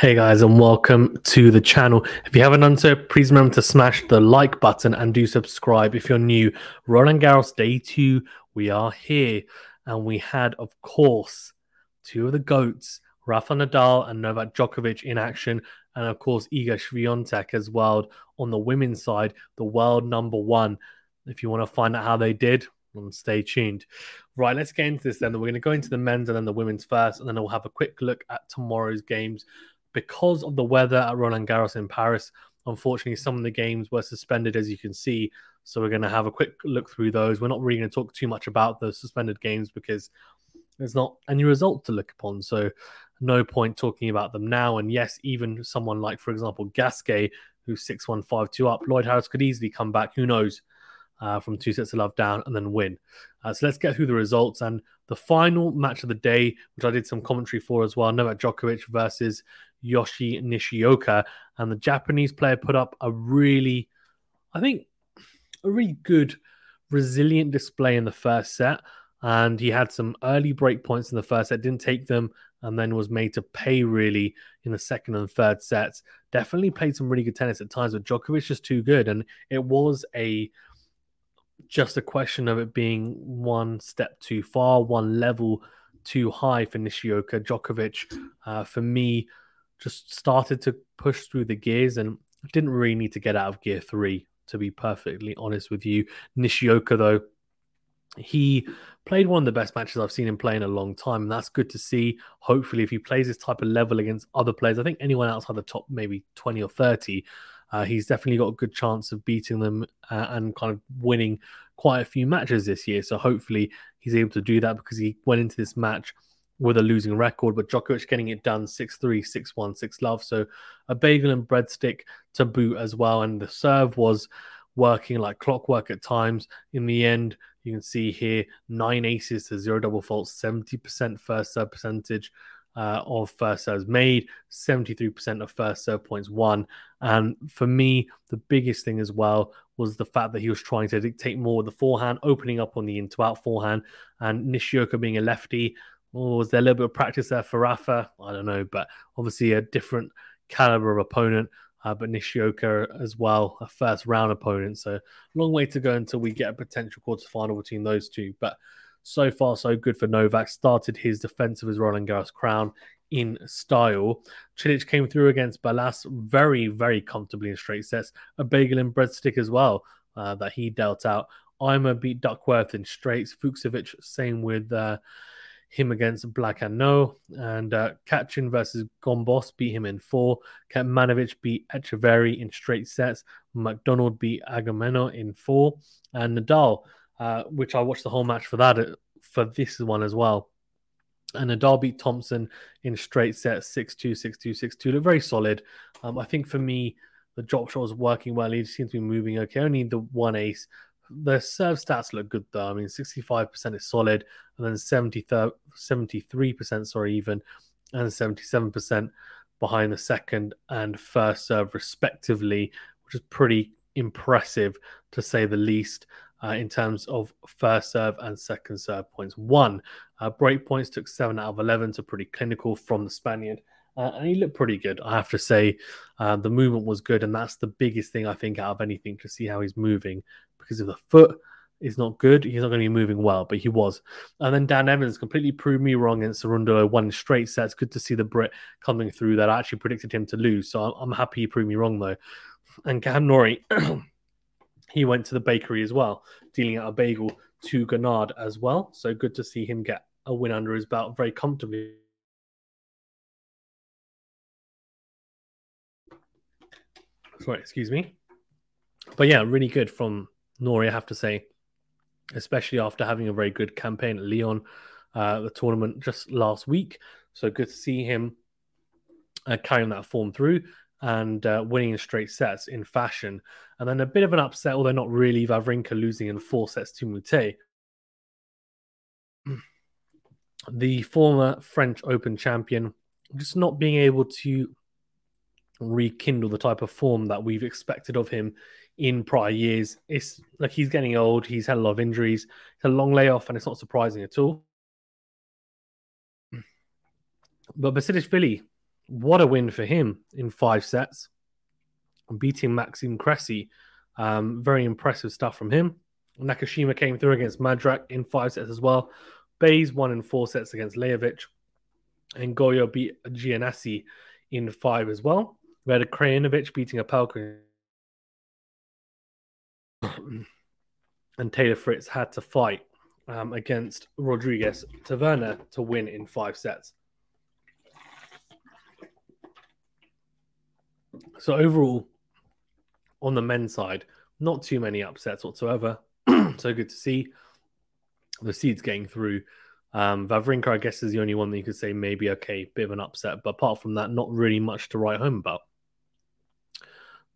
Hey guys, and welcome to the channel. If you haven't done so, please remember to smash the like button and do subscribe if you're new. Roland Garros Day 2, we are here. And we had, of course, two of the GOATs, Rafa Nadal and Novak Djokovic in action. And of course, Iga Swiatek as well on the women's side, the world number one. If you want to find out how they did, stay tuned. Right, let's get into this then. We're going to go into the men's and then the women's first, and then we'll have a quick look at tomorrow's games because of the weather at Roland Garros in Paris. Unfortunately, some of the games were suspended, as you can see. So we're going to have a quick look through those. We're not really going to talk too much about the suspended games because there's not any result to look upon. So no point talking about them now. And yes, even someone like, for example, Gasquet, who's 6 1 5 2 up, Lloyd Harris could easily come back. Who knows? Uh, from two sets of love down and then win. Uh, so let's get through the results and the final match of the day, which I did some commentary for as well. Novak Djokovic versus Yoshi Nishioka, and the Japanese player put up a really, I think, a really good, resilient display in the first set. And he had some early break points in the first set, didn't take them, and then was made to pay really in the second and third sets. Definitely played some really good tennis at times, but Djokovic just too good. And it was a just a question of it being one step too far, one level too high for Nishioka. Djokovic, uh, for me, just started to push through the gears and didn't really need to get out of gear three, to be perfectly honest with you. Nishioka, though, he played one of the best matches I've seen him play in a long time, and that's good to see. Hopefully, if he plays this type of level against other players, I think anyone outside the top maybe 20 or 30, uh, he's definitely got a good chance of beating them uh, and kind of winning quite a few matches this year. So hopefully, he's able to do that because he went into this match with a losing record, but Djokovic getting it done 6 3, 6 1, 6 love. So a bagel and breadstick to boot as well. And the serve was working like clockwork at times. In the end, you can see here nine aces to zero double faults, 70% first serve percentage. Uh, of first serves made, 73% of first serve points won. And for me, the biggest thing as well was the fact that he was trying to dictate more with the forehand, opening up on the into out forehand, and Nishioka being a lefty or was there a little bit of practice there for Rafa? I don't know, but obviously a different caliber of opponent. Uh, but Nishioka as well, a first round opponent. So long way to go until we get a potential quarterfinal between those two. But so far, so good for Novak. Started his defense of his Roland Garros crown in style. Cilic came through against Balazs very, very comfortably in straight sets. A bagel and breadstick as well uh, that he dealt out. Ymer beat Duckworth in straights. Fucsovics, same with uh, him against Blancaneaux. And uh, Cachin versus Gombos beat him in four. Kecmanovic beat Etcheverry in straight sets. McDonald beat Agamenone in four. And Nadal, uh, which I watched the whole match for that, uh, for this one as well. And Nadal beat Thompson in straight sets 6 2, 6 2, 6 2. Look very solid. Um, I think for me, the drop shot was working well. He seems to be moving okay. Only the one ace the serve stats look good though. I mean, 65% is solid, and then 70 73%, sorry, even, and 77% behind the second and first serve, respectively, which is pretty impressive to say the least. Uh, in terms of first serve and second serve points. One, uh, break points took seven out of 11, so pretty clinical from the Spaniard. Uh, and he looked pretty good, I have to say. Uh, the movement was good, and that's the biggest thing I think out of anything to see how he's moving because if the foot is not good, he's not going to be moving well, but he was. And then Dan Evans completely proved me wrong in Cerundolo, one straight sets. Good to see the Brit coming through that. I actually predicted him to lose, so I'm, happy he proved me wrong though. And Cam Norrie, he went to the bakery as well, dealing out a bagel to Guinard as well. So good to see him get a win under his belt very comfortably. Sorry, excuse me. But yeah, really good from Norrie, I have to say, especially after having a very good campaign at Lyon, uh, the tournament just last week. So good to see him uh, carrying that form through and uh, winning in straight sets in fashion. And then a bit of an upset, although not really, Wawrinka losing in four sets to Moutet. The former French Open champion just not being able to rekindle the type of form that we've expected of him in prior years. It's like he's getting old. He's had a lot of injuries. It's a long layoff, and it's not surprising at all. But Basilashvili, what a win for him in five sets, beating Maxime Cressy. Um, very impressive stuff from him. Nakashima came through against Madrak in five sets as well. Baez won in four sets against Lajovic. And Goyo beat Giannessi in five as well. We had a Krajinovic beating a Opelka. and Taylor Fritz had to fight um, against Rodriguez Taverna to win in five sets. So overall, on the men's side, not too many upsets whatsoever. so good to see the seeds getting through. Um, Wawrinka, I guess, is the only one that you could say maybe okay, bit of an upset, but apart from that, not really much to write home about.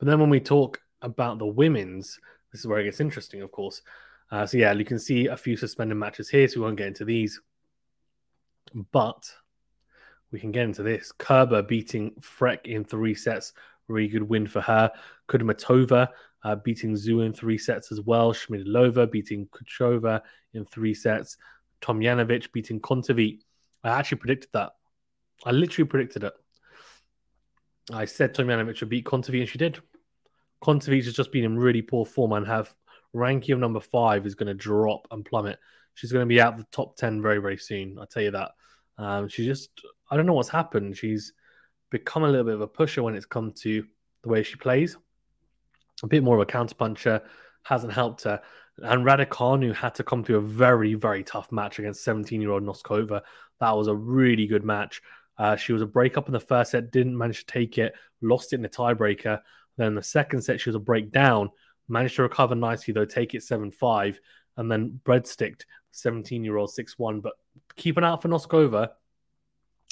But then when we talk about the women's, this is where it gets interesting, of course. Uh, so yeah, you can see a few suspended matches here, so we won't get into these. But we can get into this. Kerber beating Frech in three sets. Really good win for her. Kudermetova uh, beating Zhu in three sets as well. Schmidlova beating Kuchova in three sets. Tomljanovic beating Kontaveit. I actually predicted that. I literally predicted it. I said Tomljanovic would beat Kontaveit, and she did. Kontaveit has just been in really poor form and have ranking of number five is going to drop and plummet. She's going to be out of the top 10 very, very soon. I'll tell you that. Um, she just, I don't know what's happened. She's become a little bit of a pusher when it's come to the way she plays. A bit more of a counterpuncher hasn't helped her. And Raducanu had to come through a very, very tough match against 17 year old Noskova. That was a really good match. Uh, she was a breakup in the first set, didn't manage to take it, lost it in the tiebreaker. Then the second set, she was a breakdown, managed to recover nicely, though, take it 7 5, and then breadsticked 17 year old 6 1. But keep an eye out for Noskova.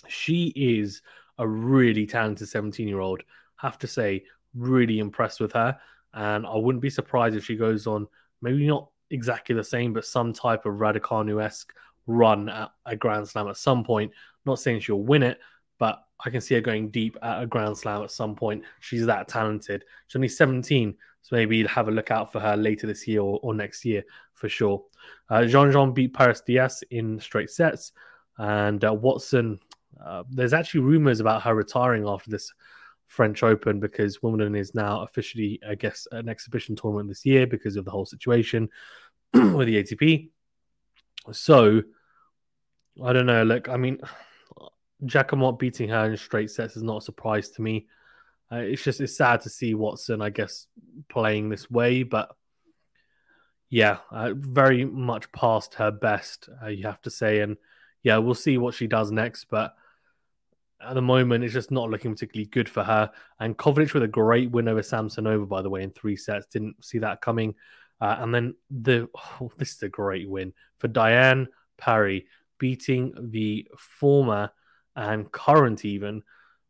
She is a really talented 17 year old. Have to say, really impressed with her. And I wouldn't be surprised if she goes on, maybe not exactly the same, but some type of Raducanu esque run at a Grand Slam at some point. Not saying she'll win it, but I can see her going deep at a Grand Slam at some point. She's that talented. She's only 17, so maybe you'd have a look out for her later this year or, or next year for sure. Uh, Jeanjean beat Parrizas Diaz in straight sets, and uh, Watson. Uh, there's actually rumors about her retiring after this French Open because Wimbledon is now officially, I guess, an exhibition tournament this year because of the whole situation with the ATP. So I don't know. Like, I mean, Jacquemot beating her in straight sets is not a surprise to me. Uh, it's just it's sad to see Watson, I guess, playing this way, but yeah, uh, very much past her best, uh, you have to say. And yeah, we'll see what she does next, but at the moment, it's just not looking particularly good for her. And Kovalic with a great win over Samsonova, by the way, in three sets. Didn't see that coming. Uh, and then the oh, this is a great win for Diane Parry, beating the former and current even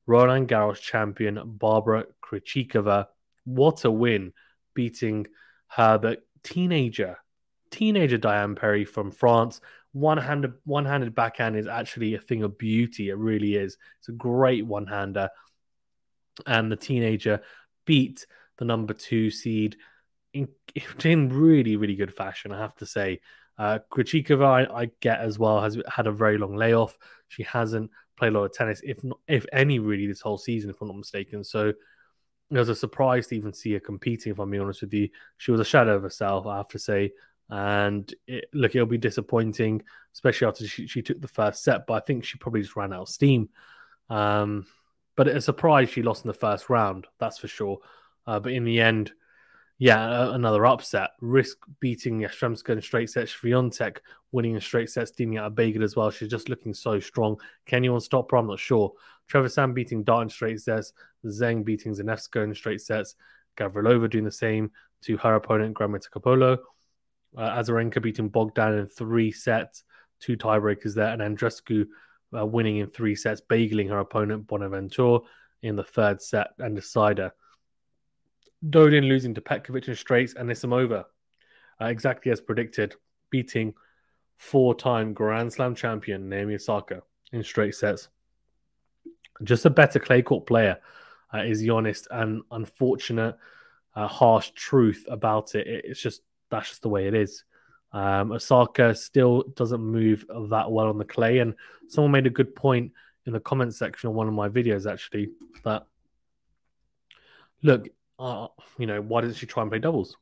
Roland Garros champion Barbora Krejcikova. What a win, beating her, the teenager, teenager Diane Parry from France. One-handed, one-handed backhand is actually a thing of beauty. It really is. It's a great one-hander, and the teenager beat the number two seed in, in really, really good fashion. I have to say. Uh, Krejcikova, I, I, get as well, has had a very long layoff. She hasn't played a lot of tennis, if not, if any, really, this whole season, if I'm not mistaken. So it was a surprise to even see her competing. If I'm being honest with you, she was a shadow of herself, I have to say. And it, look, it'll be disappointing, especially after she, she, took the first set. But I think she probably just ran out of steam. Um, but a surprise she lost in the first round, that's for sure. Uh, but in the end, yeah, another upset. Riske beating Yastremska in straight sets. Swiatek winning in straight sets, steaming out a Bagel as well. She's just looking so strong. Can anyone stop her? I'm not sure. Trevisan beating Dart in straight sets. Zheng beating Zanevska in straight sets. Gavrilova doing the same to her opponent, Grammatikopoulou. Uh, Azarenka beating Bogdan in three sets. Two tiebreakers there. And Andreescu uh, winning in three sets, bageling her opponent, Bonaventure, in the third set and decider. Dodin losing to Petkovic in straights and Nisimova, uh, exactly as predicted, beating four-time Grand Slam champion Naomi Osaka in straight sets. Just a better clay court player uh, is the honest and unfortunate, uh, harsh truth about it. It's just that's just the way it is. Um, Osaka still doesn't move that well on the clay, and someone made a good point in the comment section of one of my videos actually that look, uh, you know, why doesn't she try and play doubles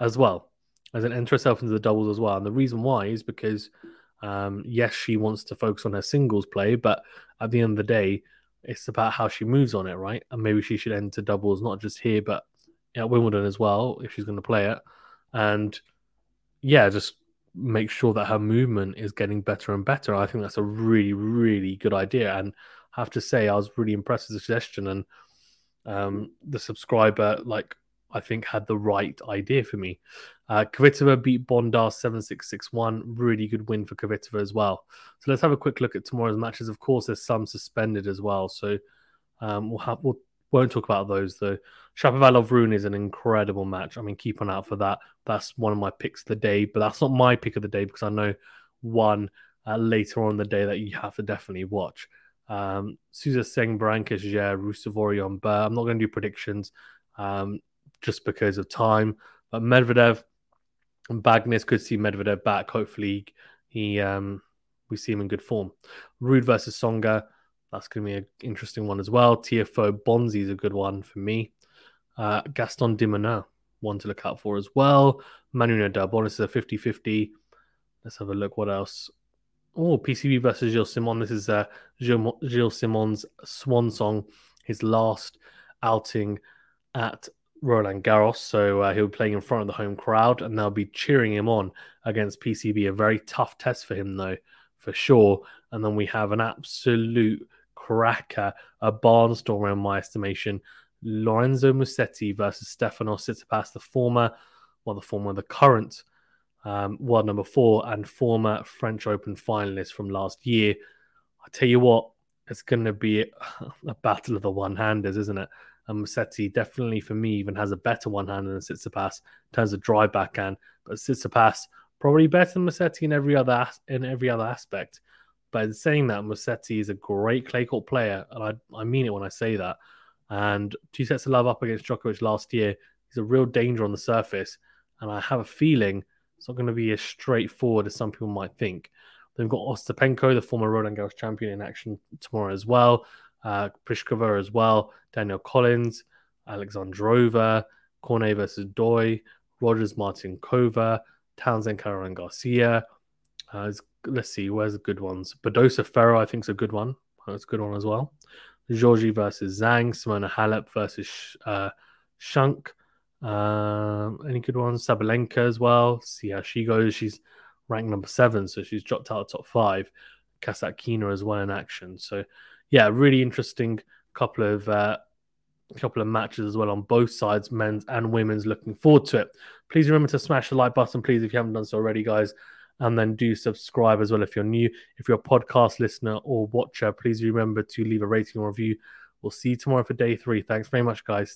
as well? As an enter herself into the doubles as well. And the reason why is because um, yes, she wants to focus on her singles play, but at the end of the day, it's about how she moves on it, right? And maybe she should enter doubles not just here, but at Wimbledon as well if she's going to play it. And yeah, just make sure that her movement is getting better and better. I think that's a really, really good idea. And I have to say, I was really impressed with the suggestion. And um, the subscriber, like, I think had the right idea for me. Uh, Kvitova beat Bondar 7661. Really good win for Kvitova as well. So let's have a quick look at tomorrow's matches. Of course, there's some suspended as well. So um, we'll have, we'll, won't talk about those though. Shapovalov Rune is an incredible match. I mean, keep eye out for that. That's one of my picks of the day, but that's not my pick of the day because I know one uh, later on the day that you have to definitely watch. Um, Sousa Seng, Berankis, yeah, Ruusuvuori on Burr. I'm not going to do predictions um, just because of time, but Medvedev and Bagnis could see Medvedev back. Hopefully, he um, we see him in good form. Ruud versus Tsonga. That's going to be an interesting one as well. Tiafoe Bonzi is a good one for me. Uh, Gaston de Minaur, one to look out for as well. Manu Nadal, bonus is a 50 50. Let's have a look. What else? Oh, PCB versus Gilles Simon. This is uh, Gilles, Simon's swan song, his last outing at Roland Garros. So uh, he'll be playing in front of the home crowd and they'll be cheering him on against PCB. A very tough test for him, though, for sure. And then we have an absolute cracker, a barnstormer in my estimation. Lorenzo Musetti versus Stefano Tsitsipas, the former, well, the former, the current um, world number four and former French Open finalist from last year. I tell you what, it's going to be a battle of the one-handers, isn't it? And Musetti definitely, for me, even has a better one-hander than Tsitsipas in terms of drive backhand. But Tsitsipas probably better than Musetti in every other in every other aspect. But in saying that, Musetti is a great clay court player, and I, I mean it when I say that. And two sets of love up against Djokovic last year, he's a real danger on the surface. And I have a feeling it's not going to be as straightforward as some people might think. They've got Ostapenko, the former Roland Garros champion, in action tomorrow as well. Uh, Pliskova as well. Danielle Collins, Alexandrova, Cornet versus Doi, Rogers Martincova, Townsend Caroline Garcia. Uh, let's see, where's the good ones? Badosa Ferro, I think, is a good one. That's a good one as well. Giorgi versus Zhang, Simona Halep versus uh, Schunk. Um, any good ones? Sabalenka as well. See how she goes. She's ranked number seven, so she's dropped out of top five. Kasatkina as well in action. So yeah, really interesting couple of uh, couple of matches as well on both sides, men's and women's. Looking forward to it. Please remember to smash the like button, please, if you haven't done so already, guys. And then do subscribe as well if you're new. If you're a podcast listener or watcher, please remember to leave a rating or review. We'll see you tomorrow for day three. Thanks very much, guys.